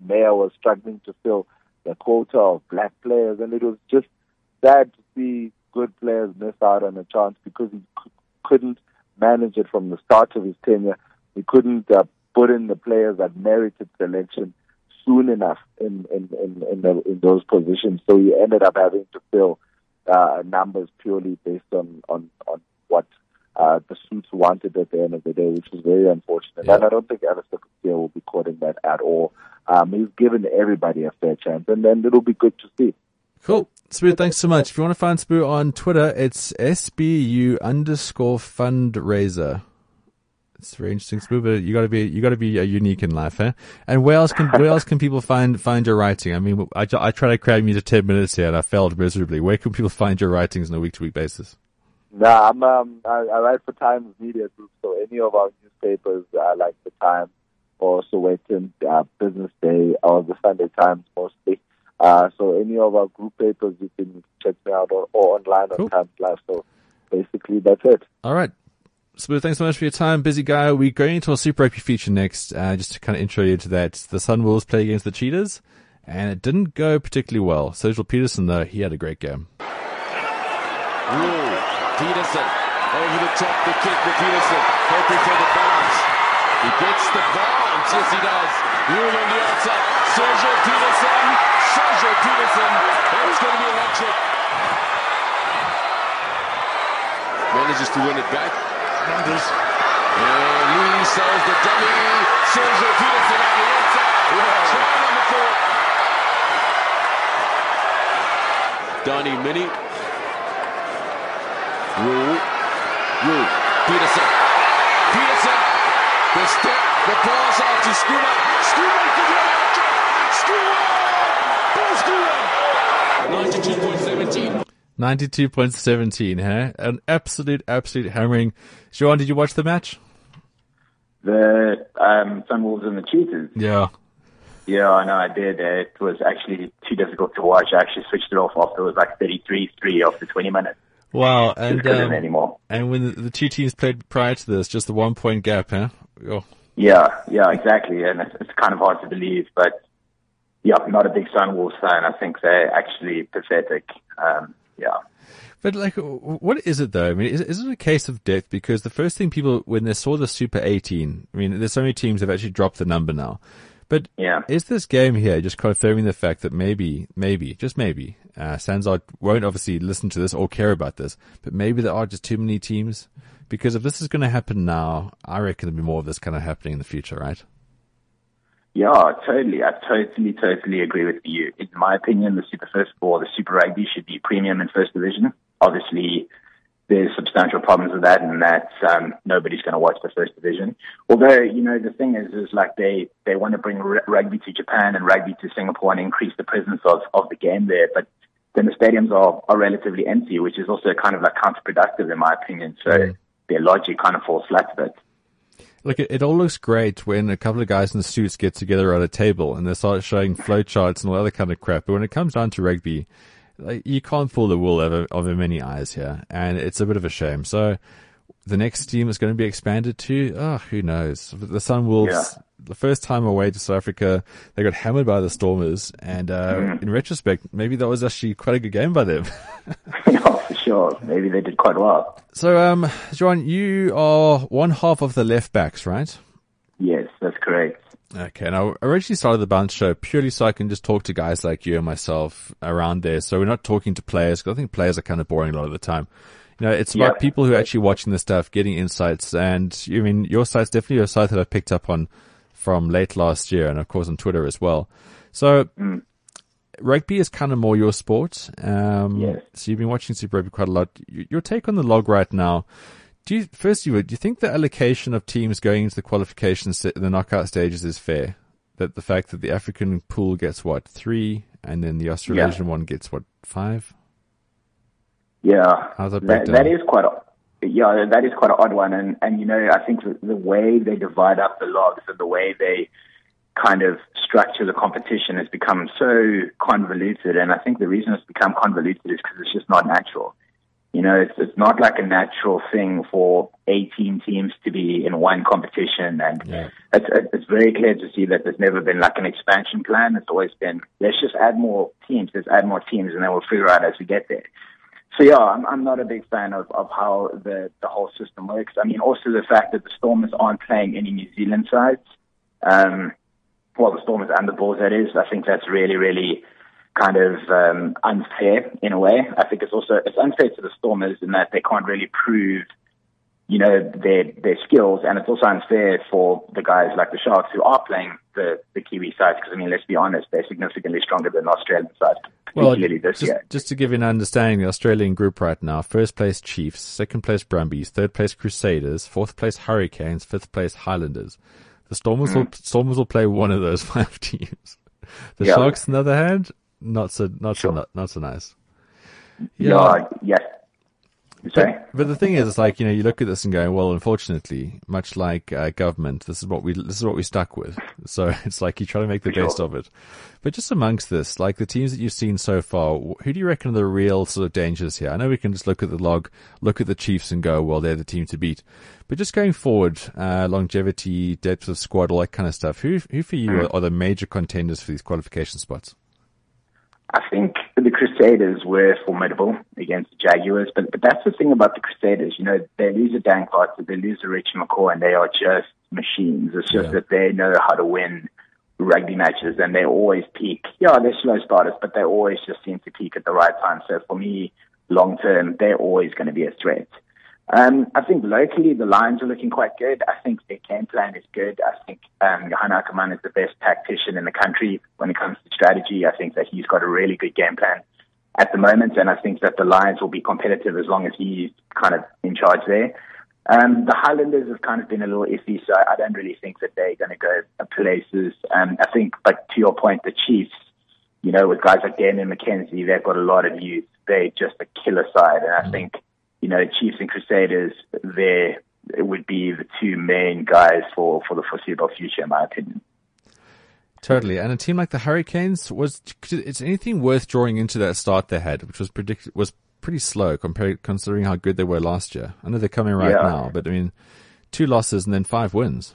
Speaker 8: Meyer was struggling to fill the quota of black players, and it was just sad to see good players miss out on a chance because he c- couldn't manage it from the start of his tenure. He couldn't uh, put in the players that merited selection soon enough in in in, in, the, in those positions. So he ended up having to fill uh, numbers purely based on on on what uh, the suits wanted at the end of the day, which is very unfortunate.
Speaker 2: Yeah.
Speaker 8: And I don't think Allister will be caught in that at all. Um, he's given everybody a fair chance, and then it'll be good to see.
Speaker 2: Cool. Sbu, thanks so much. If you want to find Sbu on Twitter, it's SBU underscore fundraiser. It's very interesting, Sbu, but you gotta be, you gotta be uh, unique in life, eh? And where else can, where else can people find, find your writing? I mean, I, I try to cram you to 10 minutes here and I failed miserably. Where can people find your writings on a week to week basis?
Speaker 8: Nah, I'm um, I, I write for Times Media Group, so any of our newspapers, uh, like the Times or Sowetan uh, Business Day or the Sunday Times mostly. Uh, so any of our group papers, you can check me out or, or online
Speaker 2: Cool.
Speaker 8: on Times Live. So basically, that's it.
Speaker 2: All right. Sbu, thanks so much for your time. Busy guy. We're going into a Super Rugby feature next, uh, just to kind of intro you to that. The Sunwolves play against the Cheetahs, and it didn't go particularly well. Sergeal Petersen, though, he had a great game.
Speaker 9: Rhule. Petersen. Over the top, the kick for Petersen. Hoping for the bounce. He gets the bounce. Yes, he does. Rhule on the outside. Sergeal Petersen. Sergeal Petersen. It's going to be electric. Manages to win it back. Lee sells the dummy. Sergeal Petersen on the outside. Try number four. Donnie Mini. Rhule. Rhule. Petersen. Petersen. The step. The pass out to. Schoeman could be electric. Schoeman. Paul Schoeman. 92.17.
Speaker 2: 92.17, huh? An absolute, absolute hammering. Joan, did you watch the match?
Speaker 10: The um, Sunwolves and the Cheetahs.
Speaker 2: Yeah.
Speaker 10: Yeah, I know I did. It was actually too difficult to watch. I actually switched it off after it was like 33-3 after 20 minutes.
Speaker 2: Wow. And,
Speaker 10: couldn't
Speaker 2: um,
Speaker 10: anymore.
Speaker 2: and when the, the two teams played prior to this, just the one point gap, huh? Oh.
Speaker 10: Yeah, yeah, exactly. And it's, it's kind of hard to believe, but yeah, I'm not a big Sunwolves fan. I think they're actually pathetic. Um, yeah.
Speaker 2: But like, what is it though? I mean, is, is it a case of depth? Because the first thing people, when they saw the Super 18, I mean, there's so many teams have actually dropped the number now. But
Speaker 10: Yeah.
Speaker 2: is this game here just confirming the fact that maybe, maybe, just maybe, uh, SANZAR won't obviously listen to this or care about this, but maybe there are just too many teams? Because if this is going to happen now, I reckon there'll be more of this kind of happening in the future, right?
Speaker 10: Yeah, totally. I totally, totally agree with you. In my opinion, the Super First or the Super Rugby should be premium in First Division. Obviously, there's substantial problems with that, and that um, nobody's going to watch the First Division. Although, you know, the thing is, is like they they want to bring r- rugby to Japan and rugby to Singapore and increase the presence of of the game there, but then the stadiums are are relatively empty, which is also kind of like counterproductive in my opinion. So their logic kind of falls flat a bit.
Speaker 2: Look, it, it all looks great when a couple of guys in suits get together at a table and they start showing flowcharts and all other kind of crap. But when it comes down to rugby, like, you can't fool the wool over, over many eyes here. And it's a bit of a shame. So the next team is going to be expanded to, oh, who knows? The Sunwolves,
Speaker 10: Yeah.
Speaker 2: the first time away to South Africa, they got hammered by the Stormers. And, uh, in retrospect, maybe that was actually quite a good game by them. (laughs) (laughs)
Speaker 10: for sure. Maybe they did quite well.
Speaker 2: so, um, John, you are one half of the left backs, right?
Speaker 10: Yes, that's correct.
Speaker 2: Okay, and I originally started the bounce show purely so I can just talk to guys like you and myself around there. So we're not talking to players because I think players are kind of boring a lot of the time. You know, it's about
Speaker 10: Yeah.
Speaker 2: people who are actually watching the stuff, getting insights, and I mean, your site's definitely a site that I've picked up on from late last year, and of course on Twitter as well. So, rugby is kind of more your sport. Um,
Speaker 10: Yes.
Speaker 2: So you've been watching Super Rugby quite a lot. Your take on the log right now? Do you, firstly, do you think the allocation of teams going into the qualifications, the knockout stages is fair? That the fact that the African pool gets what, three, and then the Australasian one gets what, five?
Speaker 10: Yeah,
Speaker 2: How's that
Speaker 10: that, that is quite. A, yeah, that is quite an odd one, and and you know, I think the, the way they divide up the logs and the way they kind of structure the competition has become so convoluted, and I think the reason it's become convoluted is because it's just not natural. You know, it's it's not like a natural thing for 18 teams to be in one competition, and
Speaker 2: Yeah.
Speaker 10: it's it's very clear to see that there's never been like an expansion plan. It's always been let's just add more teams, let's add more teams, and then we'll figure out as we get there. So yeah, I'm, I'm not a big fan of, of how the, the whole system works. I mean, also the fact that the Stormers aren't playing any New Zealand sides. Um, well, the Stormers and the Bulls, that is. I think that's really, really kind of um, unfair in a way. I think it's also it's unfair to the Stormers in that they can't really prove, you know, their their skills, and it's also unfair for the guys like the Sharks who are playing the the Kiwi sides. Because I mean, let's be honest, they're significantly stronger than the Australian side,
Speaker 2: Well,
Speaker 10: particularly this
Speaker 2: just,
Speaker 10: year.
Speaker 2: just to give you an understanding, the Australian group right now, first place Chiefs, second place Brumbies, third place Crusaders, fourth place Hurricanes, fifth place Highlanders. The Stormers will, mm. Stormers will play one of those (laughs) five teams. The
Speaker 10: Yeah.
Speaker 2: Sharks, on the other hand, not so, not so, not, not so nice.
Speaker 10: Yeah, yes. Sorry.
Speaker 2: But the thing is, it's like you know, you look at this and go, well, unfortunately, much like uh, government, this is what we this is what we stuck with. So (laughs) it's like you try to make the best of it. But just amongst this, like the teams that you've seen so far, who do you reckon are the real sort of dangers here? I know we can just look at the log, look at the Chiefs, and go, well, they're the team to beat. But just going forward, uh, longevity, depth of squad, all that kind of stuff. Who who for you
Speaker 10: Mm.
Speaker 2: are, are the major contenders for these qualification spots?
Speaker 10: I think the Crusaders were formidable against the Jaguars, but, but that's the thing about the Crusaders. You know, they lose a Dan Carter, they lose a Richie McCaw, and they are just machines. It's just
Speaker 2: Yeah.
Speaker 10: that they know how to win rugby matches, and they always peak. Yeah, they're slow starters, but they always just seem to peak at the right time. So for me, long term, they're always going to be a threat. Um, I think locally the Lions are looking quite good. I think their game plan is good. I think um, Johan Ackermann is the best tactician in the country when it comes to strategy. I think that he's got a really good game plan at the moment, and I think that the Lions will be competitive as long as he's kind of in charge there. Um, the Highlanders have kind of been a little iffy, so I don't really think that they're going to go places. Um, I think, like to your point, the Chiefs, you know, with guys like Damian McKenzie, they've got a lot of youth. They're just a killer side, and I think you know, Chiefs and Crusaders, there would be the two main guys for, for the foreseeable future, in my opinion.
Speaker 2: Totally. And a team like the Hurricanes was, it's anything worth drawing into that start they had, which was predict, was pretty slow compared, considering how good they were last year. I know they're coming right
Speaker 10: Yeah.
Speaker 2: now, but I mean, two losses and then five wins.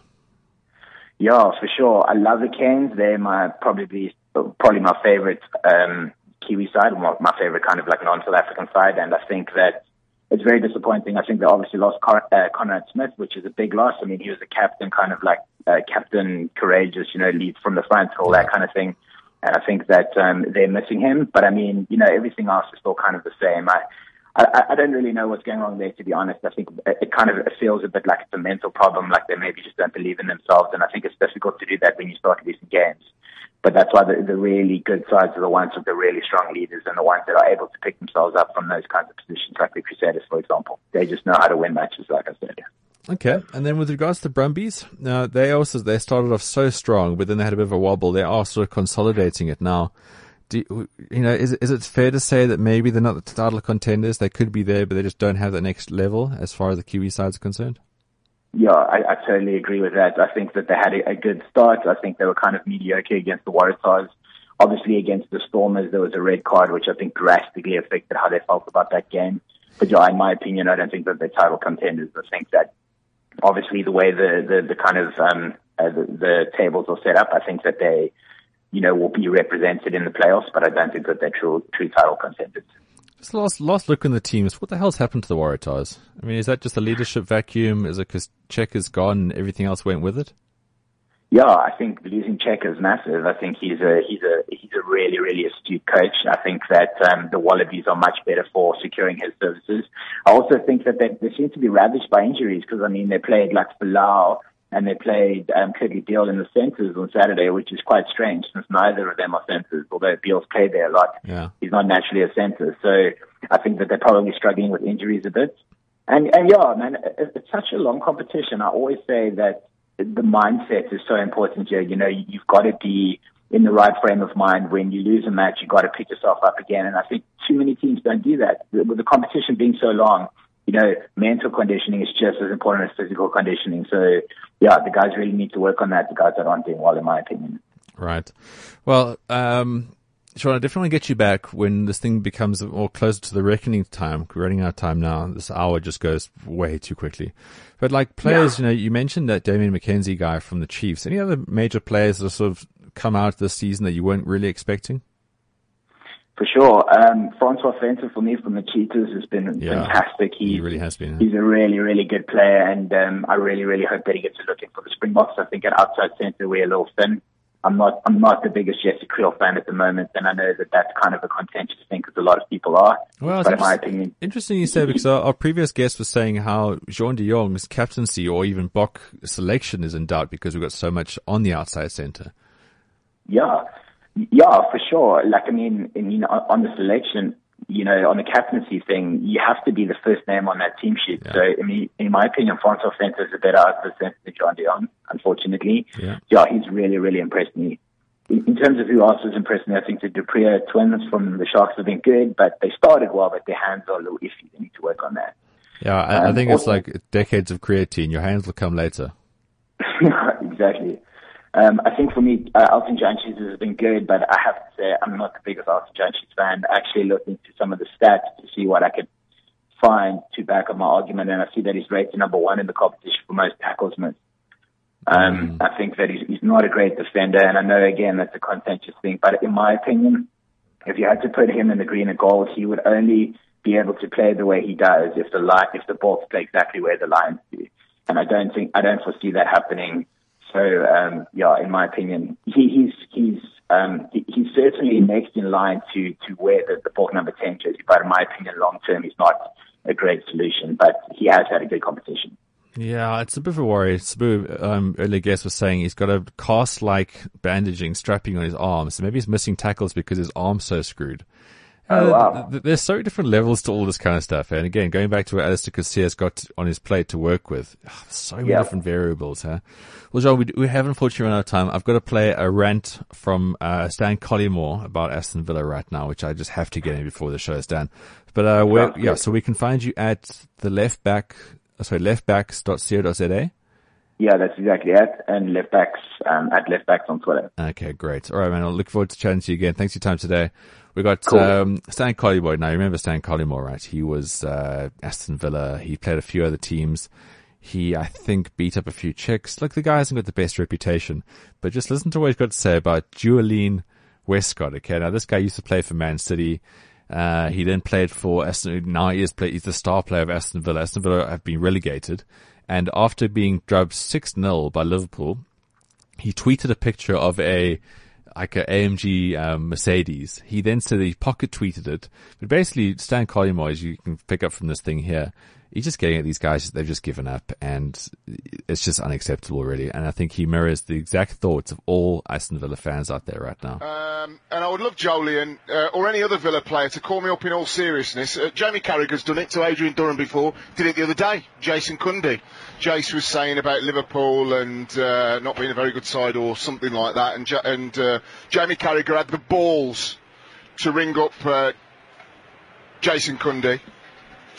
Speaker 10: Yeah, for sure. I love the Canes. They're my probably probably my favorite um, Kiwi side, my, my favorite kind of like non-South African side, and I think that it's very disappointing. I think they obviously lost Con- uh, Conrad Smith, which is a big loss. I mean, he was a captain, kind of like uh, captain, courageous, you know, leads from the front, all that kind of thing. And I think that um, they're missing him. But I mean, you know, everything else is still kind of the same. I, I, I don't really know what's going wrong there, to be honest. I think it it kind of feels a bit like it's a mental problem, like they maybe just don't believe in themselves. And I think it's difficult to do that when you start losing games. But that's why the, the really good sides are the ones with the really strong leaders and the ones that are able to pick themselves up from those kinds of positions, like the Crusaders, for example. They just know how to win matches, like I said.
Speaker 2: Okay. And then with regards to Brumbies, they also, they started off so strong, but then they had a bit of a wobble. They are sort of consolidating it now. You, you know, is, is it fair to say that maybe they're not the title contenders? They could be there, but they just don't have the next level as far as the Kiwi side's concerned?
Speaker 10: Yeah, I, I totally agree with that. I think that they had a, a good start. I think they were kind of mediocre against the Waratahs. Obviously, against the Stormers, there was a red card, which I think drastically affected how they felt about that game. But yeah, in my opinion, I don't think that they're title contenders. I think that obviously the way the, the, the kind of um, uh, the, the tables are set up, I think that they, you know, will be represented in the playoffs, but I don't think that they're true, true title contenders.
Speaker 2: Just last last look in the teams. What the hell's happened to the Waratahs? I mean, is that just a leadership vacuum? Is it because Cheika is gone and everything else went with it?
Speaker 10: Yeah, I think losing Cheika is massive. I think he's a he's a he's a really really astute coach. I think that um, the Wallabies are much better for securing his services. I also think that they, they seem to be ravaged by injuries because I mean they played like Folau and they played um, Kurtley Beale in the centres on Saturday, which is quite strange since neither of them are centres. Although Beale's played there a lot,
Speaker 2: Yeah.
Speaker 10: he's not naturally a centre. So I think that they're probably struggling with injuries a bit. And and yeah, man, it, it's such a long competition. I always say that the mindset is so important here. You know, you've got to be in the right frame of mind. When you lose a match, you've got to pick yourself up again. And I think too many teams don't do that. With the competition being so long, you know, mental conditioning is just as important as physical conditioning. So, yeah, the guys really need to work on that. The guys that aren't doing well, in my opinion.
Speaker 2: Right. Well, um, Sean, I definitely get you back when this thing becomes more closer to the reckoning time. We're running out of time now. This hour just goes way too quickly. But like players, you know, you mentioned that Damian McKenzie guy from the Chiefs. Any other major players that have sort of come out this season that you weren't really expecting?
Speaker 10: For sure. Um, Francois Venter for me from the Cheetahs has been
Speaker 2: Yeah.
Speaker 10: fantastic. He,
Speaker 2: He really has been.
Speaker 10: He's a really, really good player, and um, I really, really hope that he gets a look in for the Springboks. I think at outside centre we're a little thin. I'm not, I'm not the biggest Jesse Kriel fan at the moment, and I know that that's kind of a contentious thing because a lot of people are.
Speaker 2: Well,
Speaker 10: but in my opinion,
Speaker 2: Interesting you say because our, our previous guest was saying how Juan de Jongh's captaincy or even Bok selection is in doubt because we've got so much on the outside centre.
Speaker 10: yeah, yeah, for sure. Like I mean, you know, on the selection, you know, on the captaincy thing, you have to be the first name on that team sheet. So, I mean, in my opinion, Francois Venter is a better outside than John Dion, unfortunately.
Speaker 2: Yeah.
Speaker 10: yeah, he's really, really impressed me. In in terms of who else has impressed me, I think the du Preez twins from the Sharks have been good, but they started well, but their hands are a little iffy. They need to work on that.
Speaker 2: Yeah, I, I
Speaker 10: Um,
Speaker 2: think it's like decades of creatine. Your hands will come later. (laughs)
Speaker 10: exactly. Um, I think for me, uh, Elton Jantjies has been good, but I have to say I'm not the biggest Elton Jantjies fan. I actually looked into some of the stats to see what I could find to back up my argument, and I see that he's rated number one in the competition for most tackles missed. Um, I think that he's, he's not a great defender, and I know again that's a contentious thing, but in my opinion, if you had to put him in the green and gold, he would only be able to play the way he does if the line, if the ball play exactly where the lines do. And I don't think, I don't foresee that happening. So, um, yeah, in my opinion, he, he's, he's, um, he, he's certainly next in line to, to wear the, the Pork number 10 jersey, but in my opinion, long term, he's not a great solution, but he has had a good competition.
Speaker 2: Yeah, it's a bit of a worry. Sbu, um, earlier guest was saying he's got a cast-like bandaging, strapping on his arms. So maybe he's missing tackles because his arm's so screwed.
Speaker 10: Oh, wow.
Speaker 2: th- th- there's so different levels to all this kind of stuff. And again, going back to what Allister Casillas got on his plate to work with, ah, so many
Speaker 10: Yeah.
Speaker 2: different variables, huh? Well, John, we, we have unfortunately run out of time. I've got to play a rant from uh, Stan Collymore about Aston Villa right now, which I just have to get in before the show is done. But uh, yeah, so we can find you at the left back, uh, sorry, leftbacks.co.za.
Speaker 10: Yeah, that's exactly it. And left backs, um, at left backs on Twitter.
Speaker 2: Okay, great. All right, man. I'll look forward to chatting to you again. Thanks for your time today. We got
Speaker 10: Cool.
Speaker 2: um, Stan Collymore. Now, you remember Stan Collymore, right? He was uh, Aston Villa. He played a few other teams. He, I think, beat up a few chicks. Look, the guy hasn't got the best reputation, but just listen to what he's got to say about Joleon Lescott. Okay, now this guy used to play for Man City. Uh, he then played for Aston. Now he is play, he's the star player of Aston Villa. Aston Villa have been relegated, and after being drubbed six 0 by Liverpool, he tweeted a picture of a like a AMG um, Mercedes. He then said he pocket tweeted it, but basically Stan Collymore, as you can pick up from this thing here, he's just getting at these guys. They've just given up, and it's just unacceptable, really. And I think he mirrors the exact thoughts of all Aston Villa fans out there right now.
Speaker 11: Um, and I would love Joleon uh, or any other Villa player to call me up in all seriousness. Uh, Jamie Carragher's done it to Adrian Durham before. Did it the other day. Jason Cundy. Jace was saying about Liverpool and uh, not being a very good side or something like that. And, ja- and uh, Jamie Carragher had the balls to ring up uh, Jason Cundy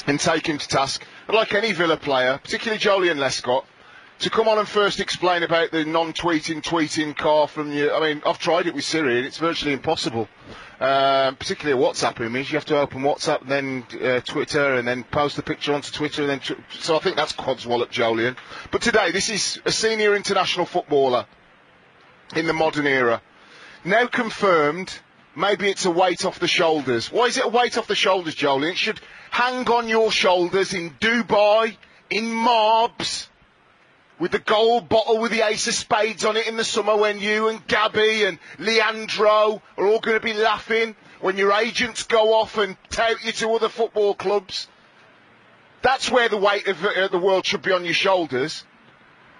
Speaker 11: and take him to task. But like any Villa player, particularly Joleon Lescott, to come on and first explain about the non-tweeting, tweeting car from you. I mean, I've tried it with Siri and it's virtually impossible. Um, particularly a WhatsApp image, you have to open WhatsApp, and then uh, Twitter, and then post the picture onto Twitter, and then tw- so I think that's Codswallop Joleon. But today, this is a senior international footballer in the modern era. Now confirmed, maybe it's a weight off the shoulders. Why is it a weight off the shoulders, Joleon? It should hang on your shoulders in Dubai, in Marbs, with the gold bottle with the ace of spades on it in the summer when you and Gabby and Leandro are all going to be laughing when your agents go off and tout you to other football clubs. That's where the weight of uh, the world should be on your shoulders.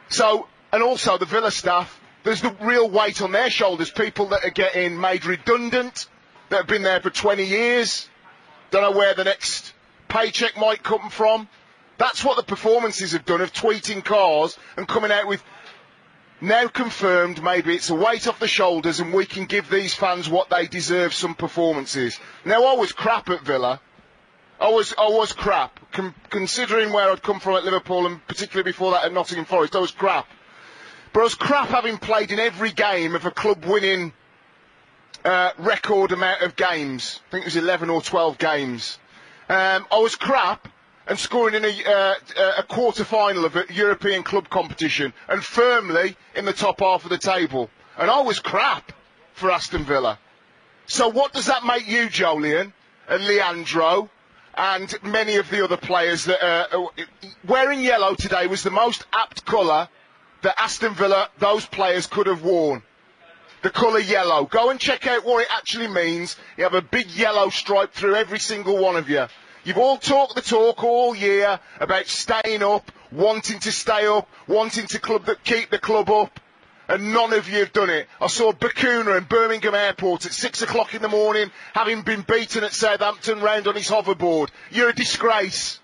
Speaker 11: So, and also the Villa staff, there's the real weight on their shoulders. People that are getting made redundant, that have been there for 20 years, don't know where the next paycheck might come from. That's what the performances have done of tweeting cars and coming out with now confirmed maybe it's a weight off the shoulders and we can give these fans what they deserve some performances. Now I was crap at Villa. I was, I was crap. Con- considering where I'd come from at Liverpool and particularly before that at Nottingham Forest, I was crap. Was crap having played in every game of a club winning uh, record amount of games. I think it was 11 or 12 games. Um, I was crap and scoring in a, uh, a quarter final of a European club competition and firmly in the top half of the table. And I was crap for Aston Villa. So what does that make you, Joleon and Leandro and many of the other players that uh, wearing yellow today was the most apt colour that Aston Villa, those players could have worn. The colour yellow. Go and check out what it actually means. You have a big yellow stripe through every single one of you. You've all talked the talk all year about staying up, wanting to stay up, wanting to club keep the club up, and none of you have done it. I saw Bacuna in Birmingham Airport at six o'clock in the morning, having been beaten at Southampton round on his hoverboard. You're a disgrace.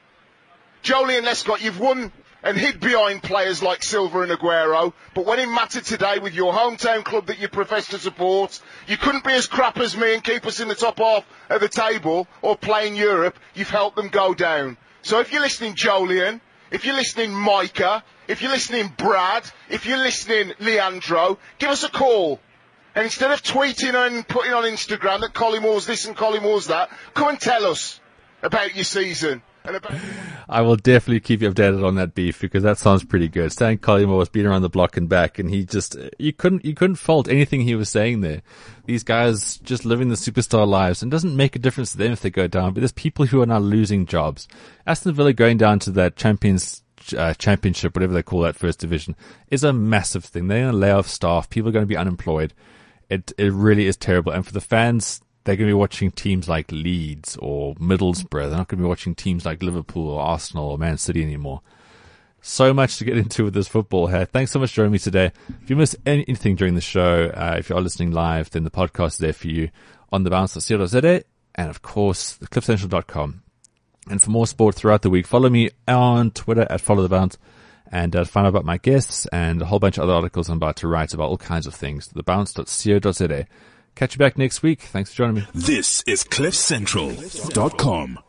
Speaker 11: Joleon Lescott, you've won and hid behind players like Silva and Aguero. But when it mattered today with your hometown club that you profess to support, you couldn't be as crap as me and keep us in the top half of the table or play in Europe. You've helped them go down. So if you're listening, Joleon, if you're listening, Micah, if you're listening, Brad, if you're listening, Leandro, give us a call. And instead of tweeting and putting on Instagram that Collymores this and Collymores that, come and tell us about your season.
Speaker 2: I will definitely keep you updated on that beef because that sounds pretty good. Stan Collymore was beating around the block and back, and he just you couldn't you couldn't fault anything he was saying there. These guys just living the superstar lives, and doesn't make a difference to them if they go down. But there's people who are now losing jobs. Aston Villa going down to that Champions uh, Championship, whatever they call that first division, is a massive thing. They're going to lay off staff. People are going to be unemployed. It it really is terrible, and for the fans they're going to be watching teams like Leeds or Middlesbrough. They're not going to be watching teams like Liverpool or Arsenal or Man City anymore. So much to get into with this football here. Thanks so much for joining me today. If you missed anything during the show, uh, if you are listening live, then the podcast is there for you on the bounce.co.za and of course cliffcentral.com. And for more sport throughout the week, follow me on Twitter at follow the bounce and uh, find out about my guests and a whole bunch of other articles I'm about to write about all kinds of things. The Thebounce.co.za. Catch you back next week. Thanks for joining me.
Speaker 1: This is CliffCentral.com.